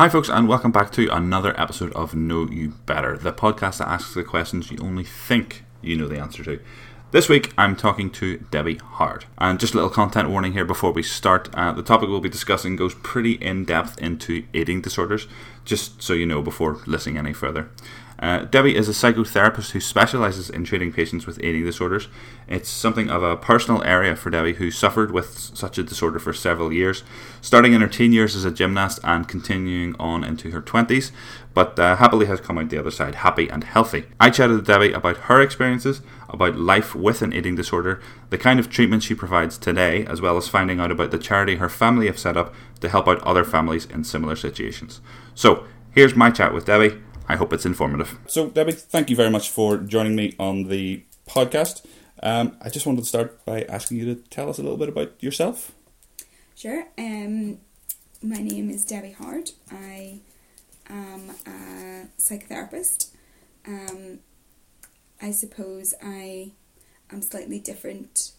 Hi, folks, and welcome back to another episode of Know You Better, the podcast that asks the questions you only think you know the answer to. This week, I'm talking to Debbie Howard. And just a little content warning here before we start. Uh, the topic we'll be discussing goes pretty in depth into eating disorders, just so you know before listening any further. Uh, Debbie is a psychotherapist who specialises in treating patients with eating disorders. It's something of a personal area for Debbie, who suffered with such a disorder for several years, starting in her teen years as a gymnast and continuing on into her 20s, but uh, happily has come out the other side happy and healthy. I chatted with Debbie about her experiences, about life with an eating disorder, the kind of treatment she provides today, as well as finding out about the charity her family have set up to help out other families in similar situations. So, here's my chat with Debbie. I hope it's informative. So, Debbie, thank you very much for joining me on the podcast. Um, I just wanted to start by asking you to tell us a little bit about yourself. Sure. Um, my name is Debbie Howard. I am a psychotherapist. Um, I suppose I am slightly different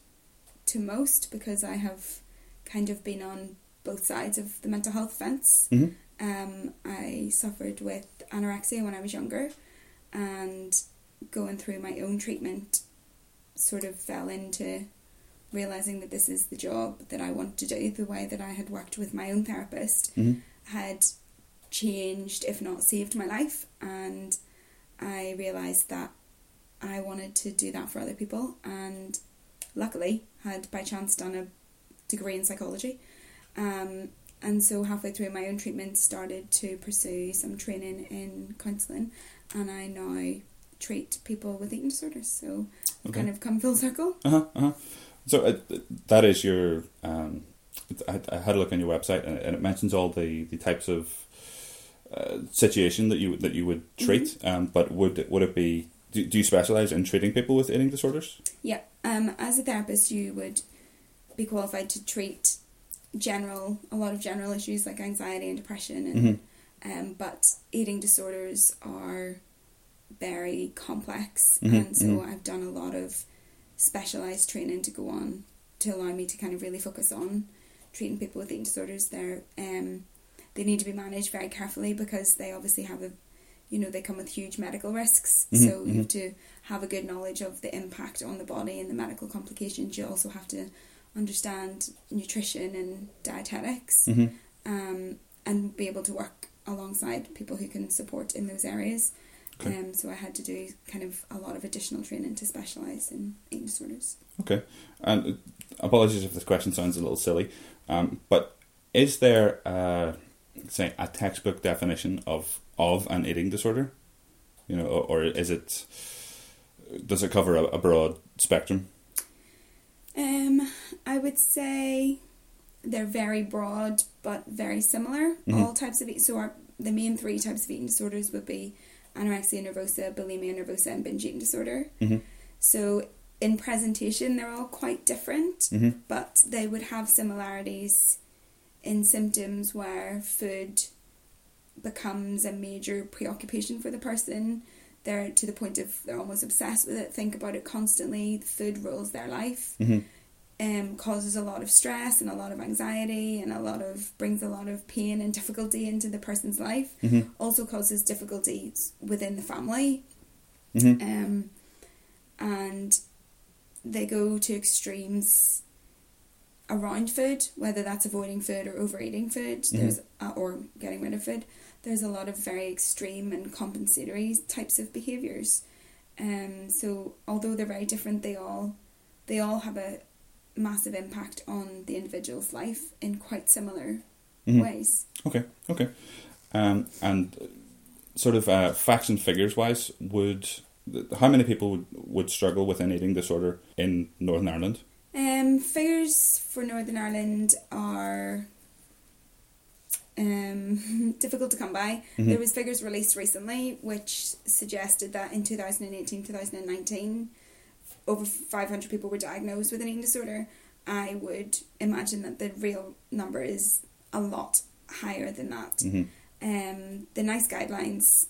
to most because I have kind of been on both sides of the mental health fence. Mm-hmm. Um, I suffered with anorexia when I was younger, and going through my own treatment, sort of fell into realizing that this is the job that I want to do. The way that I had worked with my own therapist Mhm. had changed, if not saved, my life, and I realized that I wanted to do that for other people, and luckily had by chance done a degree in psychology. Um, and so halfway through my own treatment started to pursue some training in counselling and I now treat people with eating disorders so Okay. kind of come full circle Uh huh. Uh-huh. So uh, that is your. Um, I, I had a look on your website, and, and it mentions all the, the types of uh, situation that you that you would treat. Um, but would would it be? Do, do you specialize in treating people with eating disorders? yeah um, as a therapist you would be qualified to treat general a lot of general issues like anxiety and depression and um, but eating disorders are very complex Mhm, and so mhm. I've done a lot of specialized training to go on to allow me to kind of really focus on treating people with eating disorders. They're um, they need to be managed very carefully because they obviously have a you know they come with huge medical risks. Mhm, so you have to have a good knowledge of the impact on the body and the medical complications. You also have to understand nutrition and dietetics Mm-hmm. um, and be able to work alongside people who can support in those areas. Okay. Um, so I had to do kind of a lot of additional training to specialise in eating disorders. Okay. And uh, apologies if this question sounds a little silly, um, but is there, uh, say, a textbook definition of of an eating disorder? You know, or, or is it? Does it cover a, a broad spectrum? Um, I would say they're very broad but very similar. Mhm. All types of eating. so our, the main three types of eating disorders would be anorexia nervosa, bulimia nervosa, and binge eating disorder. Mm-hmm. So in presentation, they're all quite different. Mm-hmm. but they would have similarities in symptoms where food becomes a major preoccupation for the person. They're to the point of they're almost obsessed with it, think about it constantly. Food rules their life, Mm-hmm. um, causes a lot of stress and a lot of anxiety and a lot of brings a lot of pain and difficulty into the person's life. Mm-hmm. Also causes difficulties within the family Mm-hmm. um, and they go to extremes around food, whether that's avoiding food or overeating food. Mhm. There's uh, or getting rid of food. There's a lot of very extreme and compensatory types of behaviors. Um, so although they're very different, they all they all have a massive impact on the individual's life in quite similar Mhm. ways. Okay. Okay. Um, and sort of uh, facts and figures wise, would how many people would, would struggle with an eating disorder in Northern Ireland? Um, figures for Northern Ireland are um, difficult to come by. Mhm. There was figures released recently which suggested that in 2018-2019 over 500 people were diagnosed with an eating disorder. I would imagine that the real number is a lot higher than that. Mm-hmm. Um, the NICE guidelines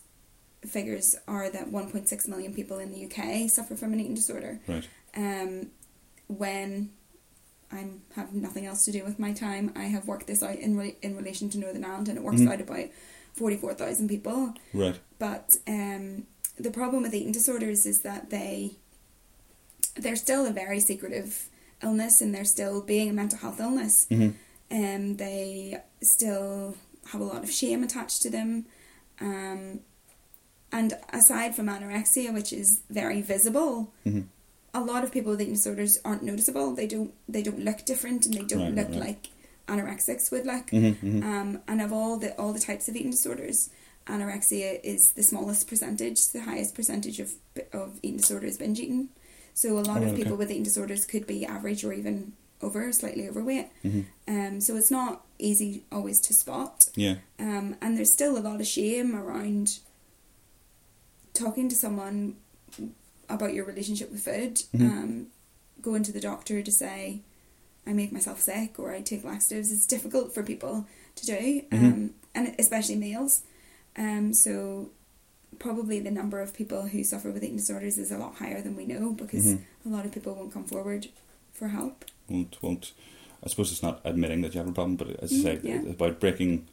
figures are that 1.6 million people in the UK suffer from an eating disorder Right. um, when I have nothing else to do with my time, I have worked this out in re- in relation to Northern Ireland, and it works Mhm. out about 44,000 people. Right. But um, the problem with eating disorders is that they they're still a very secretive illness and they're still being a mental health illness. Mhm. Um, they still have a lot of shame attached to them. Um, and aside from anorexia, which is very visible, Mhm. A lot of people with eating disorders aren't noticeable. They don't they don't look different and they don't Right, look right, right. like anorexics would look. Mhm, mhm. Um, and of all the all the types of eating disorders, anorexia is the smallest percentage. The highest percentage of of eating disorders binge eating. So a lot Oh, of okay. people with eating disorders could be average or even over, slightly overweight. Mhm. Um, so it's not easy always to spot. Yeah. Um, and there's still a lot of shame around talking to someone about your relationship with food. Mhm. Um, going to the doctor to say, I make myself sick or I take laxatives. It's difficult for people to do, Mhm. um, and especially males. Um, so probably the number of people who suffer with eating disorders is a lot higher than we know because Mhm. a lot of people won't come forward for help. Won't won't. I suppose it's not admitting that you have a problem, but as you Mm, say, yeah. it's about breaking.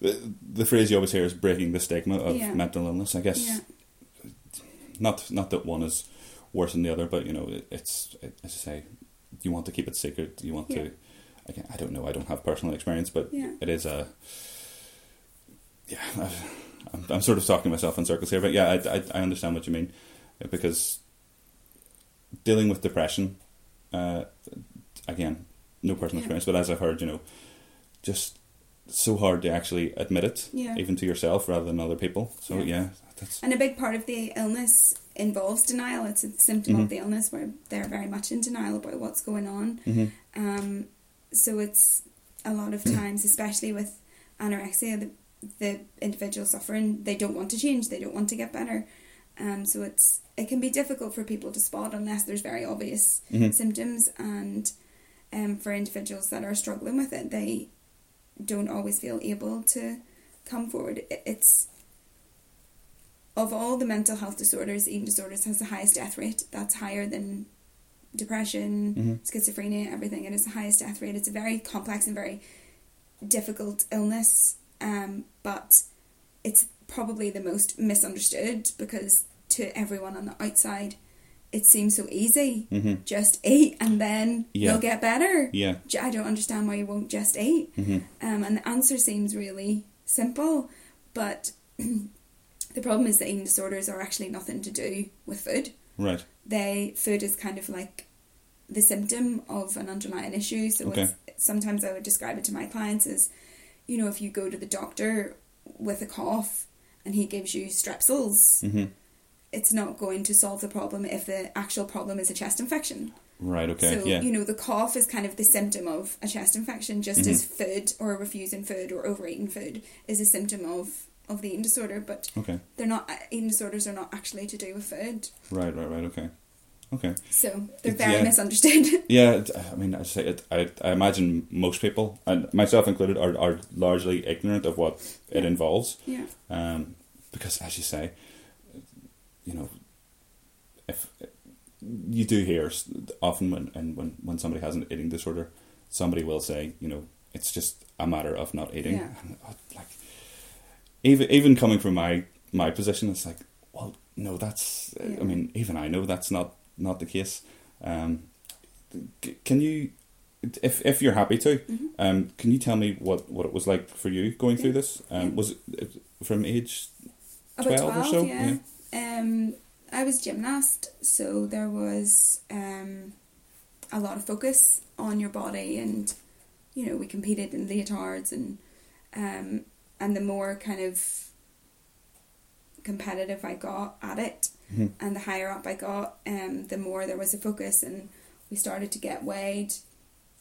The, the phrase you always hear is breaking the stigma of Yeah. mental illness. I guess Yeah. Not not that one is worse than the other, but you know, it, it's it, as I say, you want to keep it secret. You want Yeah. to. Again, I don't know. I don't have personal experience, but Yeah. it is a. Yeah, I, I'm, I'm sort of talking myself in circles here, but yeah, I, I, I understand what you mean, because dealing with depression, uh, again, no personal Yeah. experience, but as I've heard, you know, just so hard to actually admit it, Yeah. even to yourself rather than other people. So Yeah. That's And a big part of the illness involves denial. It's a symptom Mhm. of the illness where they're very much in denial about what's going on. hmm Um, so it's a lot of times, especially with anorexia, the, the individual suffering, they don't want to change, they don't want to get better. Um, so it's it can be difficult for people to spot unless there's very obvious hmm symptoms, and um, for individuals that are struggling with it, they don't always feel able to come forward. It- It's of all the mental health disorders, eating disorders has the highest death rate. That's higher than depression, hmm schizophrenia, everything. It is the highest death rate. It's a very complex and very difficult illness, um, but it's probably the most misunderstood because to everyone on the outside, it seems so easy. hmm Just eat and then Yeah. you'll get better. Yeah. I don't understand why you won't just eat. hmm Um, and the answer seems really simple, but the problem is that eating disorders are actually nothing to do with food. Right. They food is kind of like the symptom of an underlying issue. So Okay. sometimes I would describe it to my clients as, you know, if you go to the doctor with a cough and he gives you strepsils, hmm it's not going to solve the problem if the actual problem is a chest infection. Right. Okay. So, yeah. you know, the cough is kind of the symptom of a chest infection, just Mhm. as food or refusing food or overeating food is a symptom of, of the eating disorder. But okay. they're not, eating disorders are not actually to do with food. Right. Right. Right. Okay. Okay. So they're It's- very yeah. misunderstood. Yeah, I mean, I say it. I, I imagine most people, and myself included, are, are largely ignorant of what it involves. yeah. Um, because, as you say, you know, if you do hear often when and when when somebody has an eating disorder, somebody will say, you know, it's just a matter of not eating. Yeah. And, uh, like, even even coming from my my position, it's like, well, no, that's. Yeah. I mean, even I know that's not not the case. Um, can you, if if you're happy to, Mhm. um, can you tell me what, what it was like for you going through this? Um, Yeah. Was it from age About 12 or so? yeah. Um, I was gymnast, so there was um, a lot of focus on your body, and you know we competed in leotards, and um, and the more kind of competitive I got at it, Mhm. and the higher up I got, um, the more there was a focus, and we started to get weighed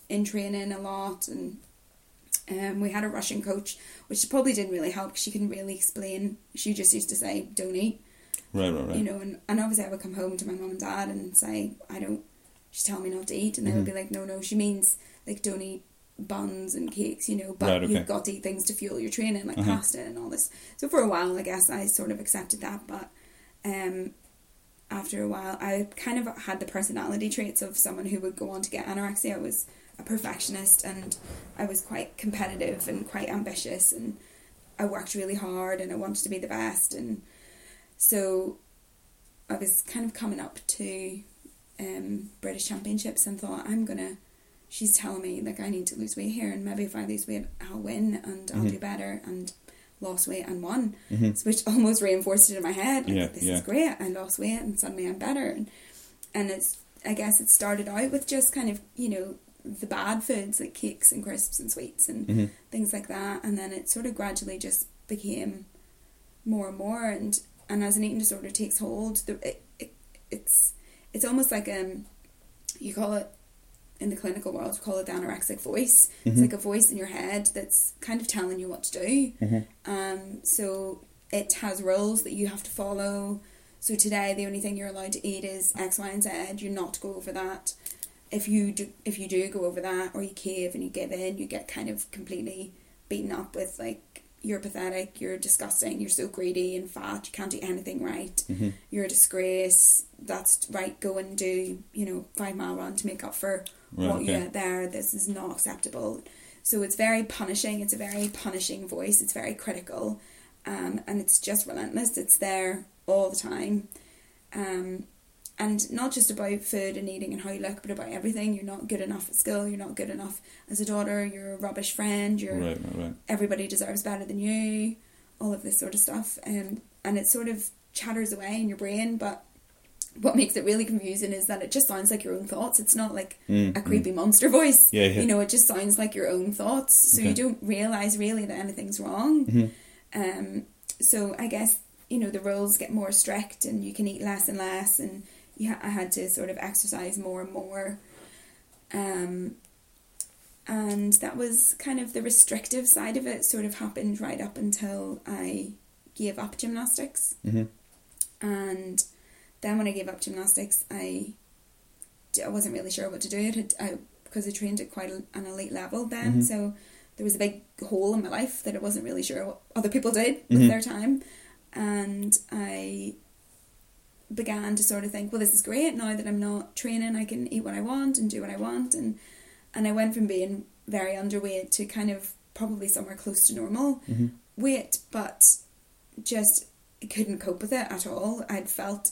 in training a lot, and um, we had a Russian coach, which probably didn't really help she couldn't really explain. She just used to say, "Don't eat," Right, right, right. you know, and, and obviously I would come home to my mum and dad and say, I don't, she's telling me not to eat, and they would Mhm. be like, no, no, she means like don't eat buns and cakes, you know, but Right, okay. you've got to eat things to fuel your training, like Uh-huh. pasta and all this. So for a while, I guess I sort of accepted that, but um, after a while, I kind of had the personality traits of someone who would go on to get anorexia. I was a perfectionist and I was quite competitive and quite ambitious and I worked really hard and I wanted to be the best and so I was kind of coming up to um, British Championships and thought I'm gonna she's telling me like I need to lose weight here and maybe if I lose weight I'll win and I'll do better and lost weight and won Mhm. so which almost reinforced it in my head like, Yeah, this yeah. is great I lost weight and suddenly I'm better and, and it's I guess it started out with just kind of you know the bad foods like cakes and crisps and sweets and Mhm. things like that and then it sort of gradually just became more and more and and as an eating disorder takes hold the, it, it, it's it's almost like um you call it in the clinical world we call it the anorexic voice. It's Mhm. like a voice in your head that's kind of telling you what to do. Mhm. um so it has rules that you have to follow. So today the only thing you're allowed to eat is x y and z. You're not to go over that. If you do if you do go over that or you cave and you give in you get kind of completely beaten up with like you're pathetic you're disgusting you're so greedy and fat you can't do anything right. Mhm. you're a disgrace. That's right go and do you know five mile run to make up for Right, what okay. get there this is not acceptable so it's very punishing it's a very punishing voice it's very critical um, and it's just relentless it's there all the time um, and not just about food and eating and how you look but about everything you're not good enough at school you're not good enough as a daughter you're a rubbish friend you're Right, right, right. everybody deserves better than you, all of this sort of stuff. Um, and it sort of chatters away in your brain, but what makes it really confusing is that it just sounds like your own thoughts. It's not like Mm, a creepy monster voice. Yeah, yeah. You know, it just sounds like your own thoughts. So you don't realise really that anything's wrong. Mhm. Um, so I guess, you know, the rules get more strict and you can eat less and less and you ha- I had to sort of exercise more and more. Um, and that was kind of the restrictive side of it sort of happened right up until I gave up gymnastics. Mhm. And then when I gave up gymnastics, I, I wasn't really sure what to do. It had, I, because I trained at quite a, an elite level then, Mhm. so there was a big hole in my life that I wasn't really sure what other people did with Mhm. their time. And I began to sort of think, well, this is great. Now that I'm not training, I can eat what I want and do what I want. And and I went from being very underweight to kind of probably somewhere close to normal Mhm. weight, but just couldn't cope with it at all. I'd felt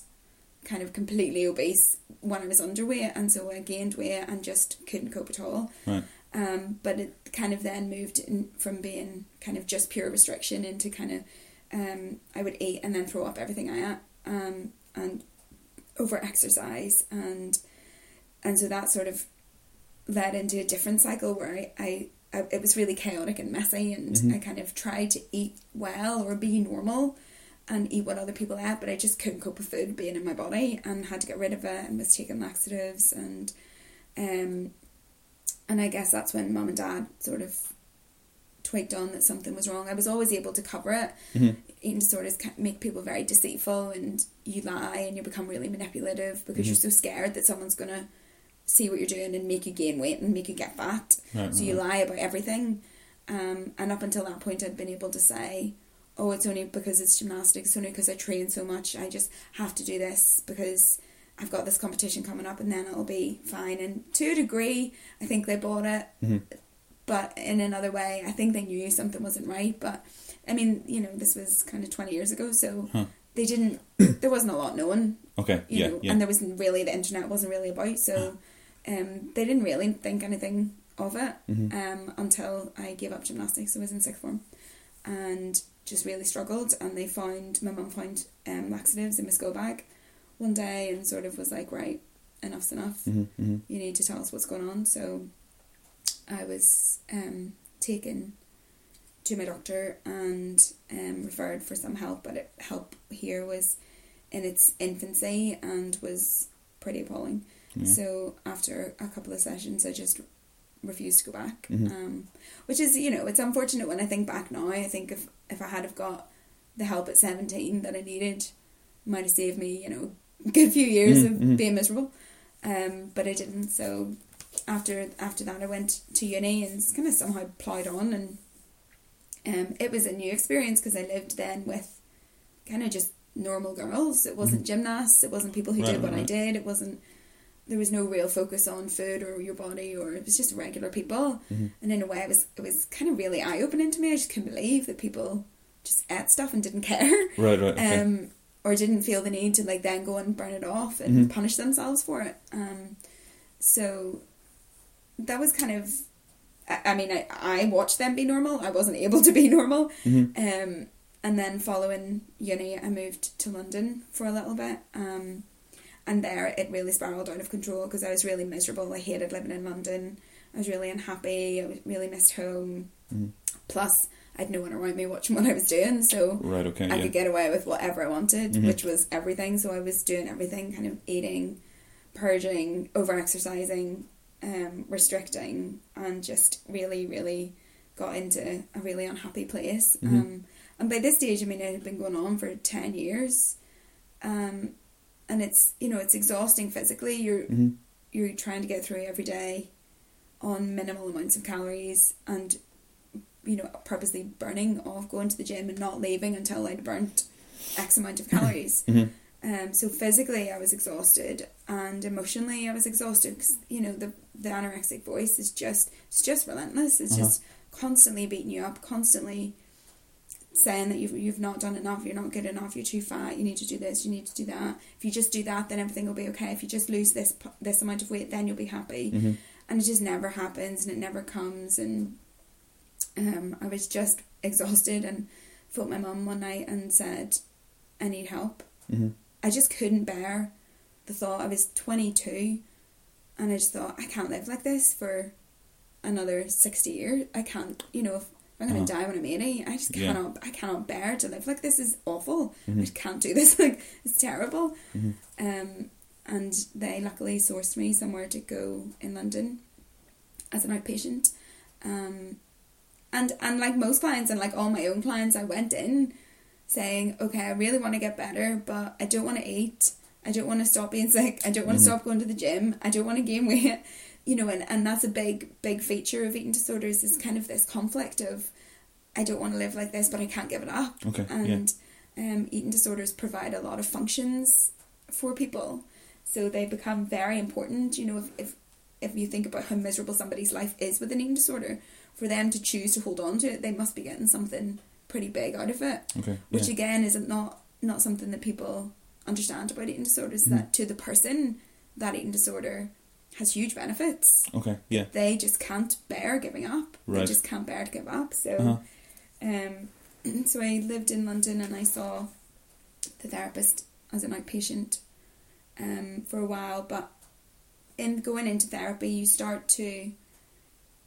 kind of completely obese when I was underweight, and so I gained weight and just couldn't cope at all. Right. Um, but it kind of then moved in, from being kind of just pure restriction into kind of um, I would eat and then throw up everything I ate um, and over exercise and and so that sort of led into a different cycle where I, I, I it was really chaotic and messy and Mhm. I kind of tried to eat well or be normal and eat what other people ate but I just couldn't cope with food being in my body and had to get rid of it and was taking laxatives and um and I guess that's when mum and dad sort of twigged on that something was wrong. I was always able to cover it. Mhm. Eating disorders can make people very deceitful, and you lie and you become really manipulative because you're Mhm. so scared that someone's gonna see what you're doing and make you gain weight and make you get fat. Right, So you lie about everything. Um, and up until that point, I'd been able to say, "Oh, it's only because it's gymnastics. Only because I train so much. I just have to do this because." I've got this competition coming up and then it'll be fine. And to a degree, I think they bought it Mhm. but in another way, I think they knew something wasn't right. But I mean, you know, this was kind of twenty years ago, so Huh. they didn't. there wasn't a lot known, Okay, you yeah, know, yeah. and there wasn't really the internet wasn't really about, so um, they didn't really think anything of it Mhm. um, until I gave up gymnastics. I was in sixth form, and just really struggled. And they found my mum found um, laxatives in my school bag one day, and sort of was like, right, enough's enough Mhm, mhm. you need to tell us what's going on. So I was um, taken to my doctor and um, referred for some help, but it, help here was in its infancy and was pretty appalling. Yeah. So after a couple of sessions, I just refused to go back. Mhm. Um, which is, you know, it's unfortunate when I think back now. I think if, if I had have got the help at 17 that I needed, might have saved me, you know, a good few years Mhm, of mhm. being miserable. Um, but I didn't. So after after that, I went to uni and kind of somehow plied on, and um, it was a new experience because I lived then with kind of just normal girls. It wasn't gymnasts. It wasn't people who Right, did what right, I did. It wasn't there was no real focus on food or your body or it was just regular people Mm-hmm. and in a way it was it was kind of really eye opening to me I just couldn't believe that people just ate stuff and didn't care Right, right, okay. um, or didn't feel the need to like then go and burn it off and Mm-hmm. punish themselves for it. Um, so that was kind of, I, I mean, I, I watched them be normal. I wasn't able to be normal. Mm-hmm. Um, and then following uni, I moved to London for a little bit. Um, and there it really spiraled out of control because I was really miserable. I hated living in London. I was really unhappy. I really missed home. Mm-hmm. Plus, I had no one around me watching what I was doing. So Right, okay, I yeah. could get away with whatever I wanted, Mhm. which was everything. So I was doing everything, kind of eating, purging, over exercising, um, restricting, and just really, really got into a really unhappy place. Mhm. Um, and by this stage, I mean, it had been going on for 10 years. Um, and it's, you know, it's exhausting physically. You're, Mhm. you're trying to get through every day on minimal amounts of calories and you know purposely burning off going to the gym and not leaving until I'd burnt X amount of calories. Mhm. Um, so physically I was exhausted and emotionally I was exhausted because you know the the anorexic voice is just it's just relentless. It's Uh-huh. just constantly beating you up, constantly saying that you've you've not done enough, you're not good enough, you're too fat, you need to do this, you need to do that. If you just do that, then everything will be okay. If you just lose this this amount of weight, then you'll be happy. Mhm. And it just never happens, and it never comes. And um, I was just exhausted, and phoned my mum one night and said, "I need help." Mhm. I just couldn't bear the thought. I was twenty two, and I just thought I can't live like this for another sixty years. I can't, you know, if I'm gonna Uh-huh. die when I'm eighty, I just Yeah. cannot. I cannot bear to live like this. Is awful. I Mhm. just can't do this. Like it's terrible. Mhm. Um, and they luckily sourced me somewhere to go in London as an outpatient. Um, and and like most clients and like all my own clients, I went in saying, okay, I really want to get better, but I don't want to eat. I don't want to stop being sick. I don't want to Mhm. stop going to the gym. I don't want to gain weight. You know, and, and that's a big, big feature of eating disorders is kind of this conflict of I don't want to live like this, but I can't give it up. Okay, yeah. And um, eating disorders provide a lot of functions for people. So they become very important. You know, if, if, if you think about how miserable somebody's life is with an eating disorder, for them to choose to hold on to it, they must be getting something pretty big out of it. Okay, Which yeah. again is not not something that people understand about eating disorders. Mhm. That to the person that eating disorder has huge benefits. Okay, yeah. They just can't bear giving up. Right. They just can't bear to give up. So Uh-huh. um, so I lived in London and I saw the therapist as an outpatient um, for a while. But in going into therapy, you start to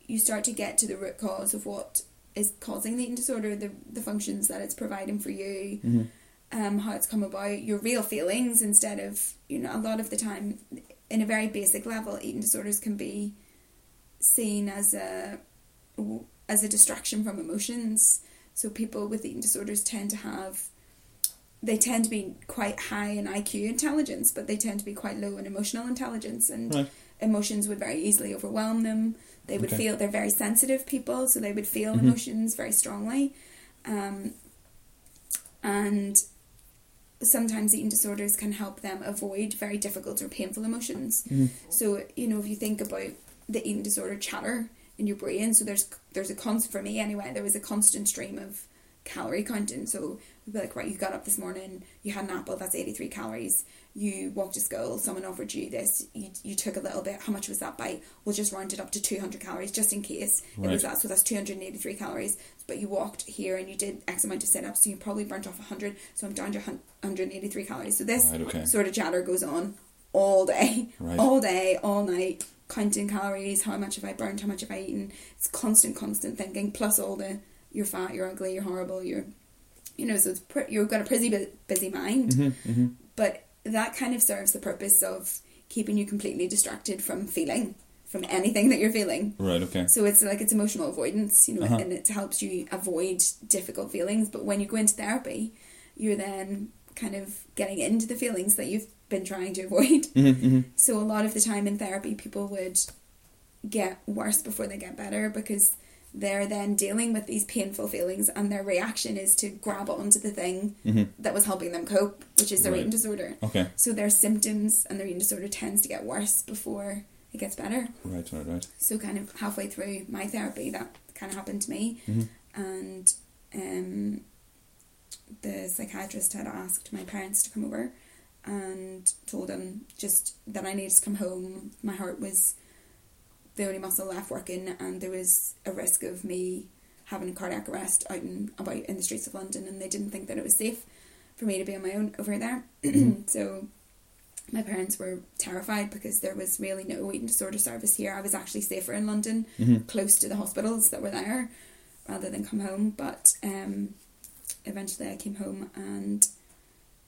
you start to get to the root cause of what is causing the eating disorder, the the functions that it's providing for you, Mhm. um, how it's come about, your real feelings instead of you know a lot of the time, in a very basic level, eating disorders can be seen as a as a distraction from emotions. So people with eating disorders tend to have they tend to be quite high in IQ intelligence, but they tend to be quite low in emotional intelligence and Right. emotions would very easily overwhelm them. They would Okay. feel they're very sensitive people, so they would feel Mhm. emotions very strongly. Um, and sometimes eating disorders can help them avoid very difficult or painful emotions. Mhm. So you know, if you think about the eating disorder chatter in your brain, so there's there's a constant for me anyway. There was a constant stream of calorie counting. So we'd be like, right, you got up this morning, you had an apple, that's eighty three calories. You walked to school, someone offered you this, you, you took a little bit. How much was that bite? We'll just round it up to two hundred calories, just in case right. it was that. So that's two hundred and eighty three calories. But you walked here and you did X amount of sit ups, so you probably burnt off hundred. So I'm down to one hundred and eighty three calories. So this Right, okay. sort of chatter goes on all day, Right. all day, all night, counting calories, how much have I burnt, how much have I eaten. It's constant, constant thinking, plus all the you're fat, you're ugly, you're horrible, you're, you know, so it's pre- you've got a pretty bu- busy mind, Mhm, mhm. but that kind of serves the purpose of keeping you completely distracted from feeling, from anything that you're feeling. Right, okay. So it's like it's emotional avoidance, you know, Uh-huh. and it helps you avoid difficult feelings. But when you go into therapy, you're then kind of getting into the feelings that you've been trying to avoid. Mhm, mhm. So a lot of the time in therapy, people would get worse before they get better because they're then dealing with these painful feelings and their reaction is to grab onto the thing Mhm. that was helping them cope, which is their Right. eating disorder. Okay. So their symptoms and their eating disorder tends to get worse before it gets better. Right. Right. Right. So kind of halfway through my therapy, that kind of happened to me, Mhm. and um, the psychiatrist had asked my parents to come over and told them just that I needed to come home. My heart was the only muscle left working, and there was a risk of me having a cardiac arrest out and about in the streets of London, and they didn't think that it was safe for me to be on my own over there. so my parents were terrified because there was really no eating disorder service here. I was actually safer in London, Mhm. close to the hospitals that were there, rather than come home. But um, eventually I came home, and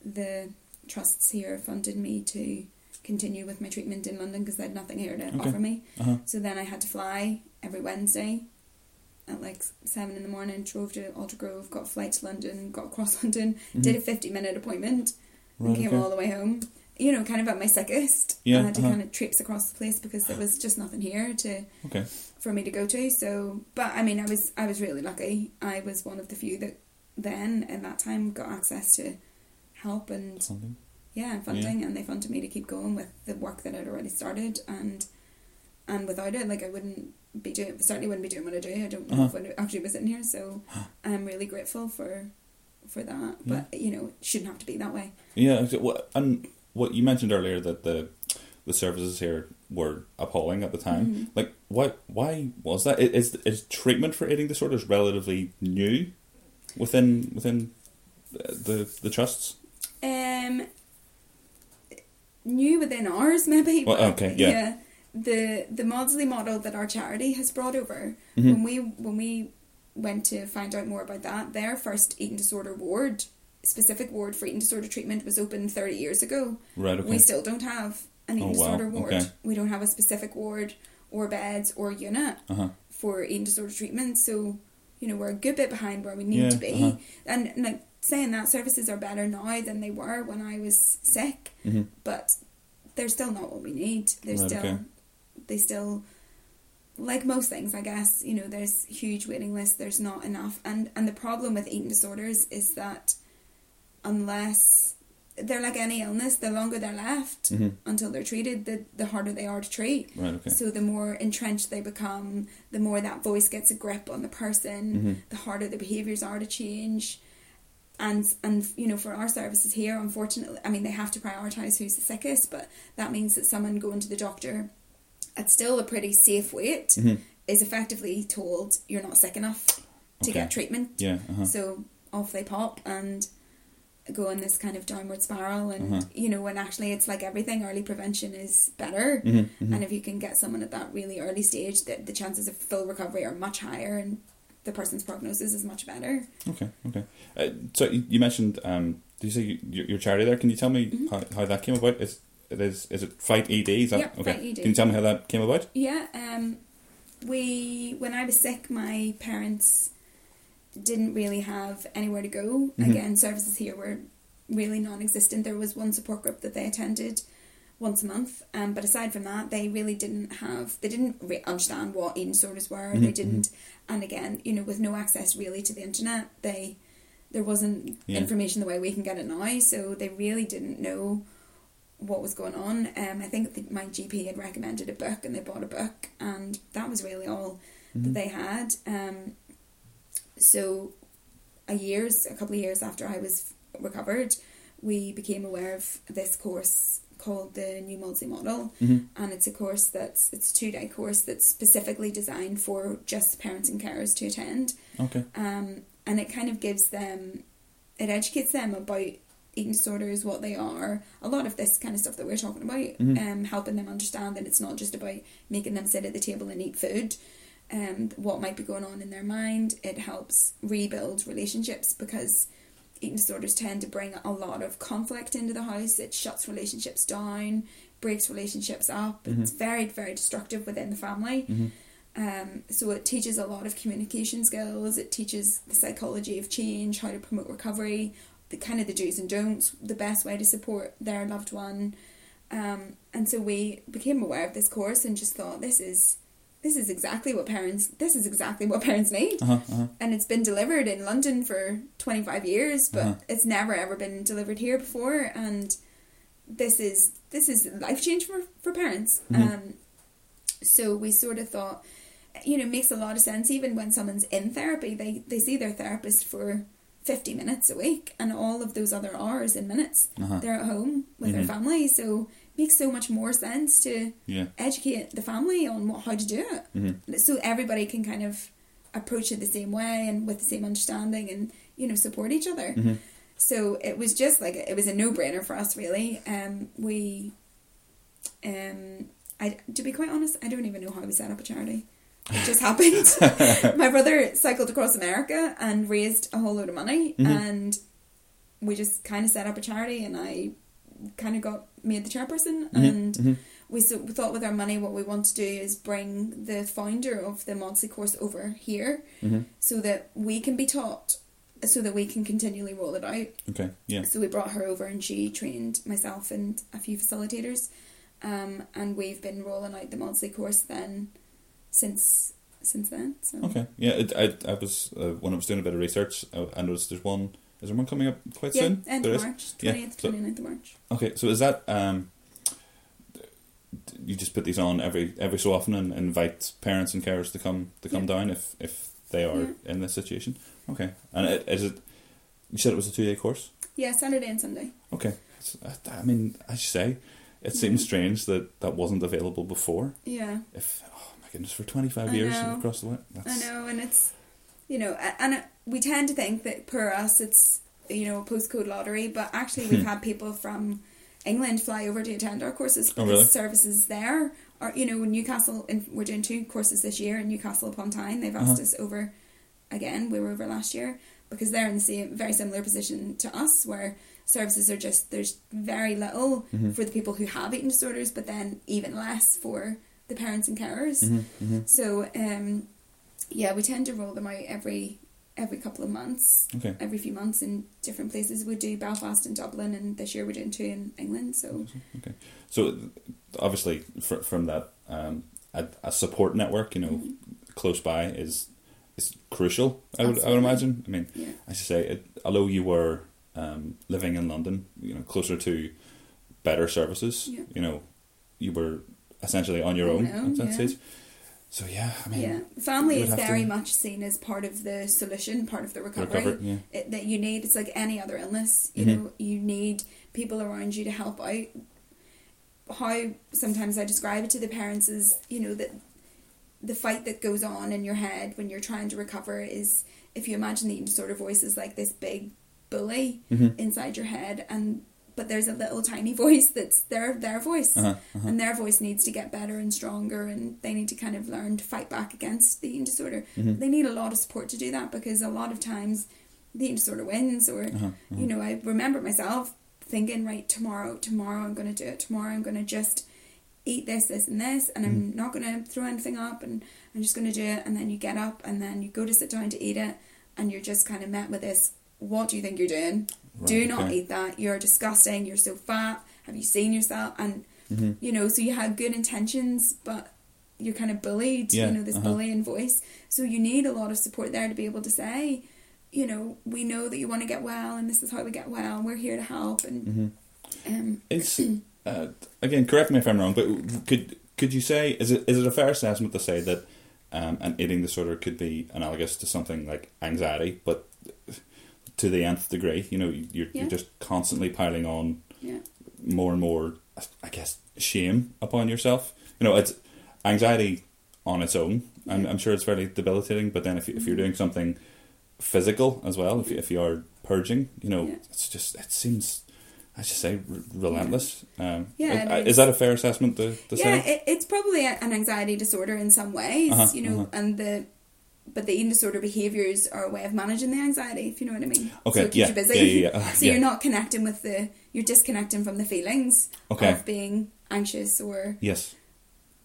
the trusts here funded me to continue with my treatment in London because they had nothing here to Okay. offer me. Uh-huh. So then I had to fly every Wednesday at like seven in the morning, drove to Aldergrove, got a flight to London, got across London, Mhm. did a 50 minute appointment, and came okay. all the way home. You know, kind of at my sickest. Yeah, I had to uh-huh. kind of traipse across the place because there was just nothing here to Okay. for me to go to. So, but I mean, I was I was really lucky. I was one of the few that then in that time got access to help and Something. Yeah funding, and they funded me to keep going with the work that I'd already started. And and without it, like I wouldn't be doing certainly wouldn't be doing what I do. I don't know Uh-huh. if I'd actually was in here. So I'm really grateful for for that. But you know, it shouldn't have to be that way. Yeah. And what you mentioned earlier that the the services here were appalling at the time. Mhm. Like, what? Why was that? Is Is is treatment for eating disorders relatively new within within the the trusts? Um, new within ours, maybe. Well, okay, yeah. The the Maudsley model that our charity has brought over Mhm. when we when we went to find out more about that, their first eating disorder ward, specific ward for eating disorder treatment, was opened thirty years ago. Right. Okay. We still don't have an eating Oh, wow, disorder ward. okay. We don't have a specific ward or beds or unit Uh huh. for eating disorder treatment. So, you know, we're a good bit behind where we need Yeah, to be. uh-huh. And, like saying that services are better now than they were when I was sick, hmm but they're still not what we need. They're Right, still okay. they still like most things, I guess, you know, there's huge waiting lists, there's not enough. And and the problem with eating disorders is that unless they're like any illness, the longer they're left hmm until they're treated, the, the harder they are to treat. Right. Okay. So the more entrenched they become, the more that voice gets a grip on the person, hmm the harder the behaviours are to change. And and you know, for our services here, unfortunately, I mean they have to prioritise who's the sickest, but that means that someone going to the doctor at still a pretty safe weight hmm is effectively told you're not sick enough to Okay. get treatment. Yeah. Uh-huh. So off they pop and go in this kind of downward spiral and Uh-huh. you know when actually it's like everything early prevention is better hmm hmm and if you can get someone at that really early stage, that the chances of full recovery are much higher and the person's prognosis is much better. Okay, okay. Uh, so you you mentioned, um, did you say you, your, your charity there? Can you tell me Mhm. how, how that came about? Is it is is it Fight ED? Is that Yep, okay? Fight ED. Can you tell me how that came about? Yeah, um, we when I was sick, my parents didn't really have anywhere to go. Mhm. Again, services here were really non-existent. There was one support group that they attended once a month, um, but aside from that, they really didn't have. They didn't re- understand what eating disorders were. They Mhm, didn't, and again, you know, with no access really to the internet, they there wasn't Yeah. information the way we can get it now. So they really didn't know what was going on. Um, I think that my GP had recommended a book, and they bought a book, and that was really all Mhm. that they had. Um, so, a years, a couple of years after I was recovered, we became aware of this course called the New Maudsley Model, Mhm. and it's a course that's it's a two day course that's specifically designed for just parents and carers to attend Okay. um, and it kind of gives them, it educates them about eating disorders, what they are, a lot of this kind of stuff that we're talking about, Mhm. um, helping them understand that it's not just about making them sit at the table and eat food, um, what might be going on in their mind. It helps rebuild relationships because eating disorders tend to bring a lot of conflict into the house. It shuts relationships down, breaks relationships up. It's very, very destructive within the family. Mhm. Um, so it teaches a lot of communication skills. It teaches the psychology of change, how to promote recovery, the kind of the do's and don'ts, the best way to support their loved one. Um, and so we became aware of this course and just thought this is this is exactly what parents this is exactly what parents need Uh-huh, uh-huh. and it's been delivered in London for 25 years but Uh-huh. it's never ever been delivered here before and this is this is life change for, for parents Mhm. um so we sort of thought you know it makes a lot of sense even when someone's in therapy they they see their therapist for 50 minutes a week and all of those other hours in minutes Uh-huh. they're at home with Mhm. their family so makes so much more sense to Yeah. educate the family on what, how to do it Mhm. so everybody can kind of approach it the same way and with the same understanding and you know support each other Mhm. so it was just like it was a no-brainer for us really um we um I to be quite honest I don't even know how we set up a charity it just happened my brother cycled across America and raised a whole load of money Mhm. and we just kind of set up a charity and I kind of got made the chairperson Mhm, and mhm. we, so, we thought with our money what we want to do is bring the founder of the Maudsley course over here Mhm. so that we can be taught so that we can continually roll it out Okay. Yeah. so we brought her over and she trained myself and a few facilitators um, and we've been rolling out the Maudsley course then since since then so Okay. Yeah. It, I I was uh, when I was doing a bit of research, I, I noticed there's one. Is there one coming up quite yeah soon? end There of is? March Yeah, 20th so- 29th of March Okay, so is that um, you just put these on every every so often and invite parents and carers to come to come Yeah. down if if they are Yeah. in this situation? Okay, and it, is it? You said it was a two day course. yeah Saturday and Sunday Okay, So, I- mean, as you say, it seems strange that that wasn't available before. yeah If oh my goodness, for twenty five years across the way, I know, and it's you know, and we tend to think that for us it's you know a postcode lottery, but actually we've had people from England fly over to attend our courses Hmm. Oh, because really? services there are you know Newcastle. And we're doing two courses this year in Newcastle upon Tyne. They've asked Uh-huh. us over again. We were over last year because they're in the same very similar position to us where services are just there's very little Mhm. for the people who have eating disorders, but then even less for the parents and carers. Mhm, mhm. So um, yeah, we tend to roll them out every every couple of months, okay. every few months in different places. We do Belfast and Dublin, and this year we're doing two in England. So So obviously, fr- from that, um, a, a support network, you know, Mhm. close by is is crucial. I would I would imagine. I mean, yeah, as you say, it, although you were um, living in London, you know, closer to better services, Yeah. you know, you were essentially on your own own, at that yeah. stage. So yeah, I mean, yeah. Family is very to- much seen as part of the solution, part of the recovery. recover. Yeah. It, that you need. It's like any other illness. You Mhm. know, you need people around you to help out. How sometimes I describe it to the parents is, you know, that the fight that goes on in your head when you're trying to recover is if you imagine the eating disorder voice is like this big bully Mhm. inside your head and but there's a little tiny voice that's their their voice Uh-huh, uh-huh. and their voice needs to get better and stronger and they need to kind of learn to fight back against the eating disorder Mhm. they need a lot of support to do that because a lot of times the eating disorder wins or Uh-huh, uh-huh. you know i remember myself thinking right tomorrow tomorrow i'm going to do it tomorrow i'm going to just eat this this and this and i'm Mm. not going to throw anything up and i'm just going to do it and then you get up and then you go to sit down to eat it and you're just kind of met with this what do you think you're doing do not okay. eat that you're disgusting you're so fat have you seen yourself and Mhm. you know so you have good intentions but you're kind of bullied Yeah, you know this uh-huh. bullying voice so you need a lot of support there to be able to say you know we know that you want to get well and this is how we get well we're here to help and Mhm. um It's uh, again, correct me if I'm wrong, but could could you say is it is it a fair assessment to say that um, an eating disorder could be analogous to something like anxiety, but to the nth degree? You know, you're Yeah. you're just constantly piling on yeah more and more, I guess, shame upon yourself. You know, it's anxiety on its own. I'm, I'm sure it's fairly debilitating, but then if, you, if you're doing something physical as well, if, you, if you are purging, you know, Yeah. it's just, it seems, I should say, r- relentless. Um, Yeah, is, is that a fair assessment to, to yeah it, it's probably an anxiety disorder in some ways Uh-huh, you know uh-huh. and the but the eating disorder behaviors are a way of managing the anxiety if you know what i mean Okay, so it keeps yeah, you busy yeah, yeah, yeah. So you're not connecting with the you're disconnecting from the feelings Okay. of being anxious or Yes.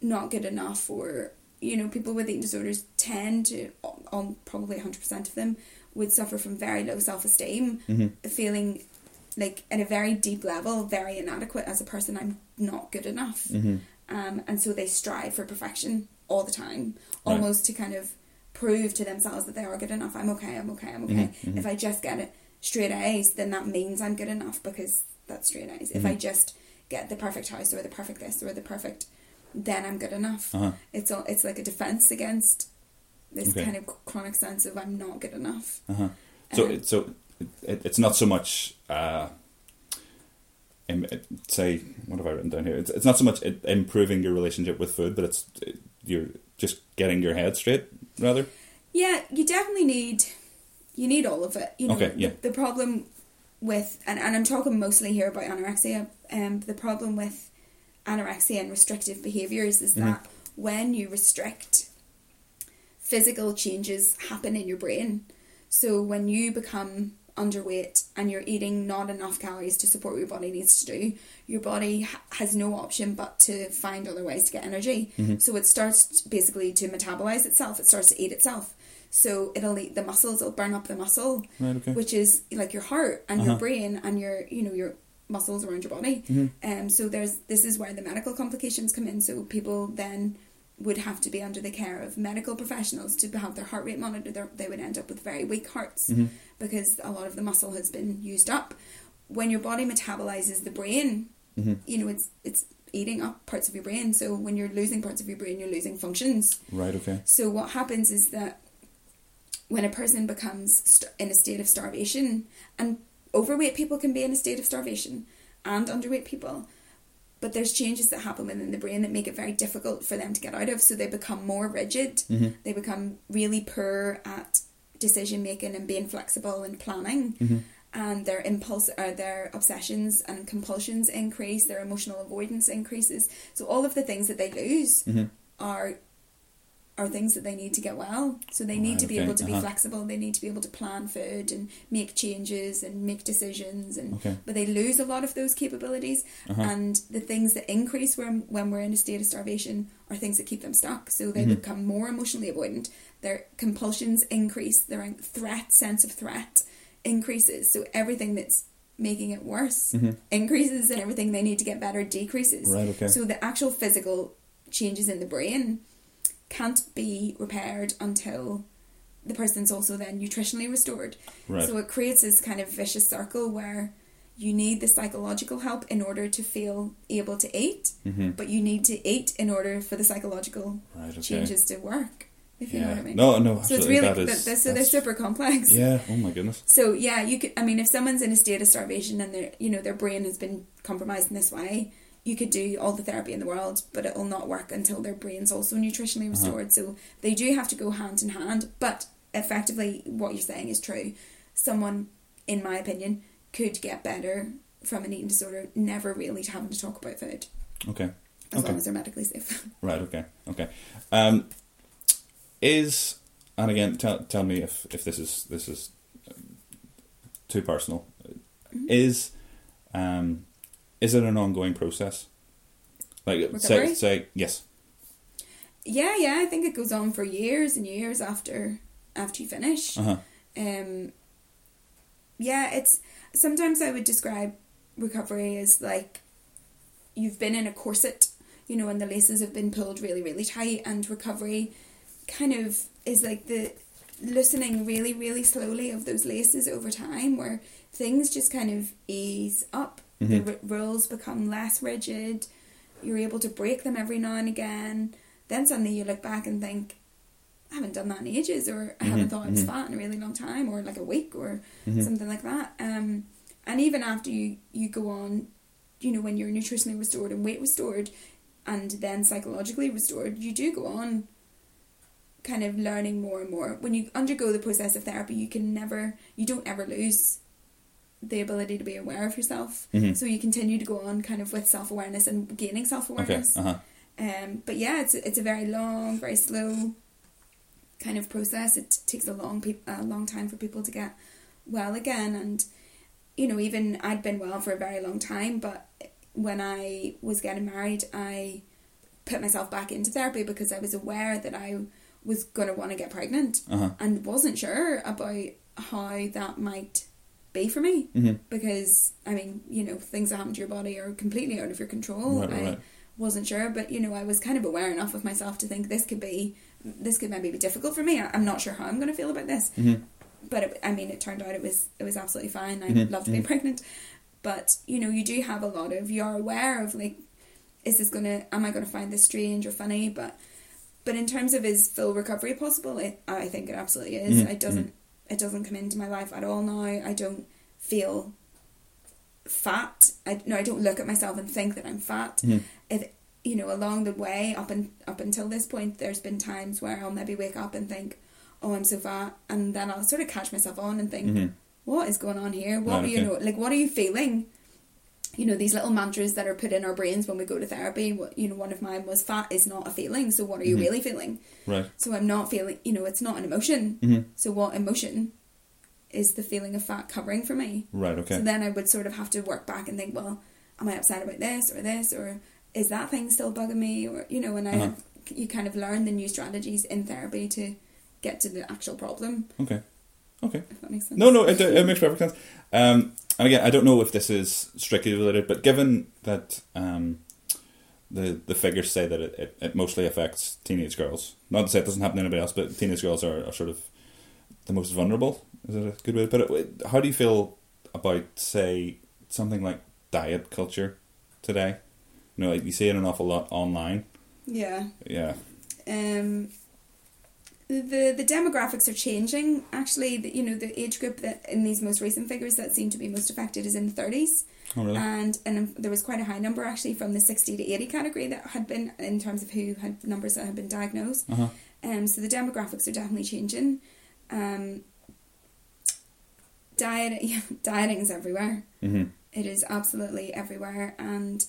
not good enough or you know people with eating disorders tend to on probably 100% of them would suffer from very low self-esteem hmm feeling like at a very deep level very inadequate as a person i'm not good enough hmm um, and so they strive for perfection all the time, Right. almost to kind of prove to themselves that they are good enough. I'm okay, I'm okay, I'm okay. Mhm, mhm. If I just get it straight A's, then that means I'm good enough because that's straight A's. If I Mhm. just get the perfect house or the perfect this or the perfect, then I'm good enough. Uh-huh. It's all, it's like a defense against this Okay. kind of chronic sense of I'm not good enough. Uh-huh. So, Um, it, so it, it's not so much. Uh, say, what have I written down here? It's, it's not so much improving your relationship with food, but it's it, you're just getting your head straight, rather. Yeah, you definitely need you need all of it. You know, Okay, yeah. the, the problem with and, and I'm talking mostly here about anorexia. Um, the problem with anorexia and restrictive behaviors is Mhm. that when you restrict, physical changes happen in your brain. So when you become underweight and you're eating not enough calories to support what your body needs to do, your body ha- has no option but to find other ways to get energy. Mhm. So it starts basically to metabolize itself. It starts to eat itself. So it'll eat the muscles. It'll burn up the muscle, Right. Okay. which is like your heart and Uh-huh. your brain and your you know your muscles around your body. Mhm. Um, so there's this is where the medical complications come in. So people then would have to be under the care of medical professionals to have their heart rate monitored. They're- would end up with very weak hearts Mhm. because a lot of the muscle has been used up. When your body metabolizes the brain, Mhm. you know it's it's eating up parts of your brain. So when you're losing parts of your brain, you're losing functions. Right. Okay. So what happens is that when a person becomes st- in a state of starvation, and overweight people can be in a state of starvation, and underweight people, but there's changes that happen within the brain that make it very difficult for them to get out of. So they become more rigid. Mhm. They become really poor at decision making and being flexible and planning. Mhm. And their impulse or their obsessions and compulsions increase, their emotional avoidance increases. So all of the things that they lose Mhm. are are things that they need to get well. So they need Right, to be okay, able to be uh-huh. flexible. They need to be able to plan food and make changes and make decisions. And Okay. but they lose a lot of those capabilities. Uh-huh. And the things that increase when when we're in a state of starvation are things that keep them stuck. So they Mhm. become more emotionally avoidant. Their compulsions increase. Their threat sense of threat increases. So everything that's making it worse Mhm. increases, and everything they need to get better decreases. Right. Okay. So the actual physical changes in the brain can't be repaired until the person's also then nutritionally restored. right. So it creates this kind of vicious circle where you need the psychological help in order to feel able to eat, Mhm. but you need to eat in order for the psychological Right. Okay. changes to work. If you know what I mean. No. No. absolutely. so it's really that th- is. so they're super complex. Yeah. Oh my goodness. So yeah, you could. I mean, if someone's in a state of starvation and their, you know, their brain has been compromised in this way, you could do all the therapy in the world, but it will not work until their brain's also nutritionally Uh-huh. restored. So they do have to go hand in hand. But effectively, what you're saying is true. Someone, in my opinion, could get better from an eating disorder, never really having to talk about food, Okay. as Okay. long as they're medically safe. Right. Okay. Okay. Um, is and again, tell tell me if if this is this is um, too personal. Mhm. Is um, is it an ongoing process? Like say say yes. yeah, yeah, I think it goes on for years and years after after you finish. Uh huh. um yeah it's sometimes i would describe recovery as like you've been in a corset you know and the laces have been pulled really really tight and recovery kind of is like the loosening really really slowly of those laces over time where things just kind of ease up the Mhm. r- rules become less rigid you're able to break them every now and again then suddenly you look back and think I haven't done that in ages, or I haven't Mhm, thought I was fat in a really long time, or like a week, or Mhm. something like that. Um, and even after you you go on, you know, when you're nutritionally restored and weight restored, and then psychologically restored, you do go on, kind of learning more and more. When you undergo the process of therapy, you can never, you don't ever lose the ability to be aware of yourself. Mhm. So you continue to go on, kind of with self awareness and gaining self awareness. Okay. awareness. Uh huh. Um, but yeah, it's it's a very long, very slow kind of process. It takes a long peop a long time for people to get well again, and you know, even I'd been well for a very long time, but when I was getting married, I put myself back into therapy because I was aware that I was going to want to get pregnant Uh huh. and wasn't sure about how that might be for me Mhm. because I mean, you know, things that happen to your body are completely out of your control. Right, I right. wasn't sure, but you know, I was kind of aware enough of myself to think this could be, this could maybe be difficult for me. I- I'm not sure how I'm going to feel about this, Mhm. but it, I mean, it turned out it was it was absolutely fine. I Mhm, loved being pregnant, but you know, you do have a lot of you're aware of like, is this gonna? Am I going to find this strange or funny? But but in terms of is full recovery possible? It, I think it absolutely is. Mhm, It doesn't it doesn't come into my life at all now. I don't feel fat. I no, I don't look at myself and think that I'm fat. Mhm. If you know, along the way up and up until this point, there's been times where I'll maybe wake up and think, "Oh, I'm so fat," and then I'll sort of catch myself on and think, Mhm. "What is going on here? What Right, you okay. know, like what are you feeling?" You know these little mantras that are put in our brains when we go to therapy. You know, one of mine was, "Fat is not a feeling." So what are you Mhm. really feeling? Right. So I'm not feeling. You know, it's not an emotion. Mhm. So what emotion is the feeling of fat covering for me? Right. Okay. So then I would sort of have to work back and think, well, am I upset about this or this or is that thing still bugging me or you know, and I Uh-huh. you kind of learn the new strategies in therapy to get to the actual problem. okay. Okay. If that makes sense. No, no, it, it makes perfect sense. Um, and again, I don't know if this is strictly related, but given that um, the the figures say that it, it, it mostly affects teenage girls, not to say it doesn't happen to anybody else, but teenage girls are, are sort of the most vulnerable. Is it a good way to put it? How do you feel about, say, something like diet culture today? You know, like you see it an awful lot online. Yeah. Yeah. Um the the demographics are changing. Actually, the, you know the age group that in these most recent figures that seem to be most affected is in the thirties. Oh, really? and and there was quite a high number actually from the 60 to 80 category that had been in terms of who had numbers that had been diagnosed Uh huh. um so the demographics are definitely changing um diet yeah, dieting is everywhere hmm it is absolutely everywhere and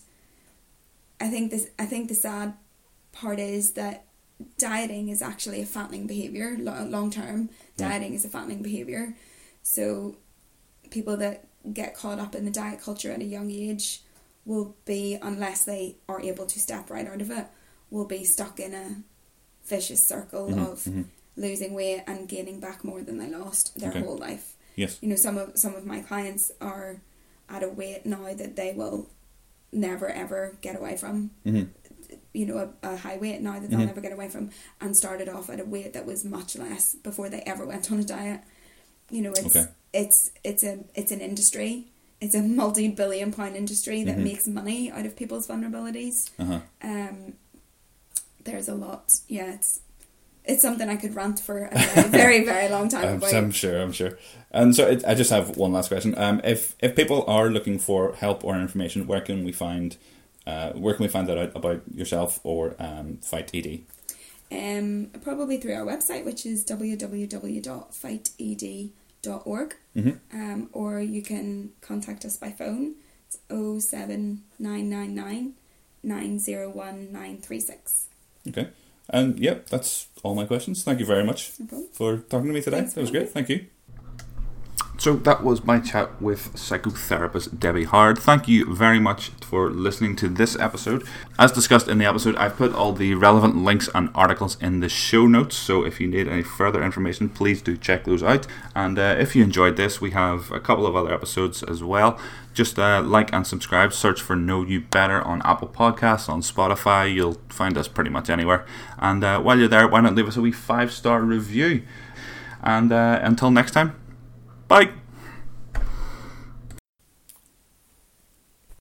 i think this i think the sad part is that dieting is actually a fattening behavior lo- long term Yeah. dieting is a fattening behavior so people that get caught up in the diet culture at a young age will be unless they are able to step right out of it will be stuck in a vicious circle Mhm, of mhm. losing weight and gaining back more than they lost their Okay. whole life Yes. you know some of some of my clients are at a weight now that they will never ever get away from hmm you know a, a high weight now that they'll Mhm. never get away from and started off at a weight that was much less before they ever went on a diet you know it's Okay. it's it's a it's an industry it's a multi-billion pound industry that Mhm. makes money out of people's vulnerabilities Uh huh. um there's a lot yeah it's it's something I could rant for a very very, very long time I'm, about I'm sure. I'm sure. And so it, I just have one last question. Um, if if people are looking for help or information, where can we find uh, where can we find that out about yourself or um, Fight ED? um, probably through our website, which is www.fighted.org, Mhm. um, or you can contact us by phone. It's 07999 901 Okay. And yep, that's all my questions. Thank you very much No for talking to me today. Thanks that was great. Thank you. So that was my chat with psychotherapist Debbie Howard. Thank you very much for listening to this episode. As discussed in the episode, I've put all the relevant links and articles in the show notes. So if you need any further information, please do check those out. And uh, if you enjoyed this, we have a couple of other episodes as well. Just uh, like and subscribe. Search for Know You Better on Apple Podcasts, on Spotify. You'll find us pretty much anywhere. And uh, while you're there, why not leave us a wee five star review? And uh, until next time, bye.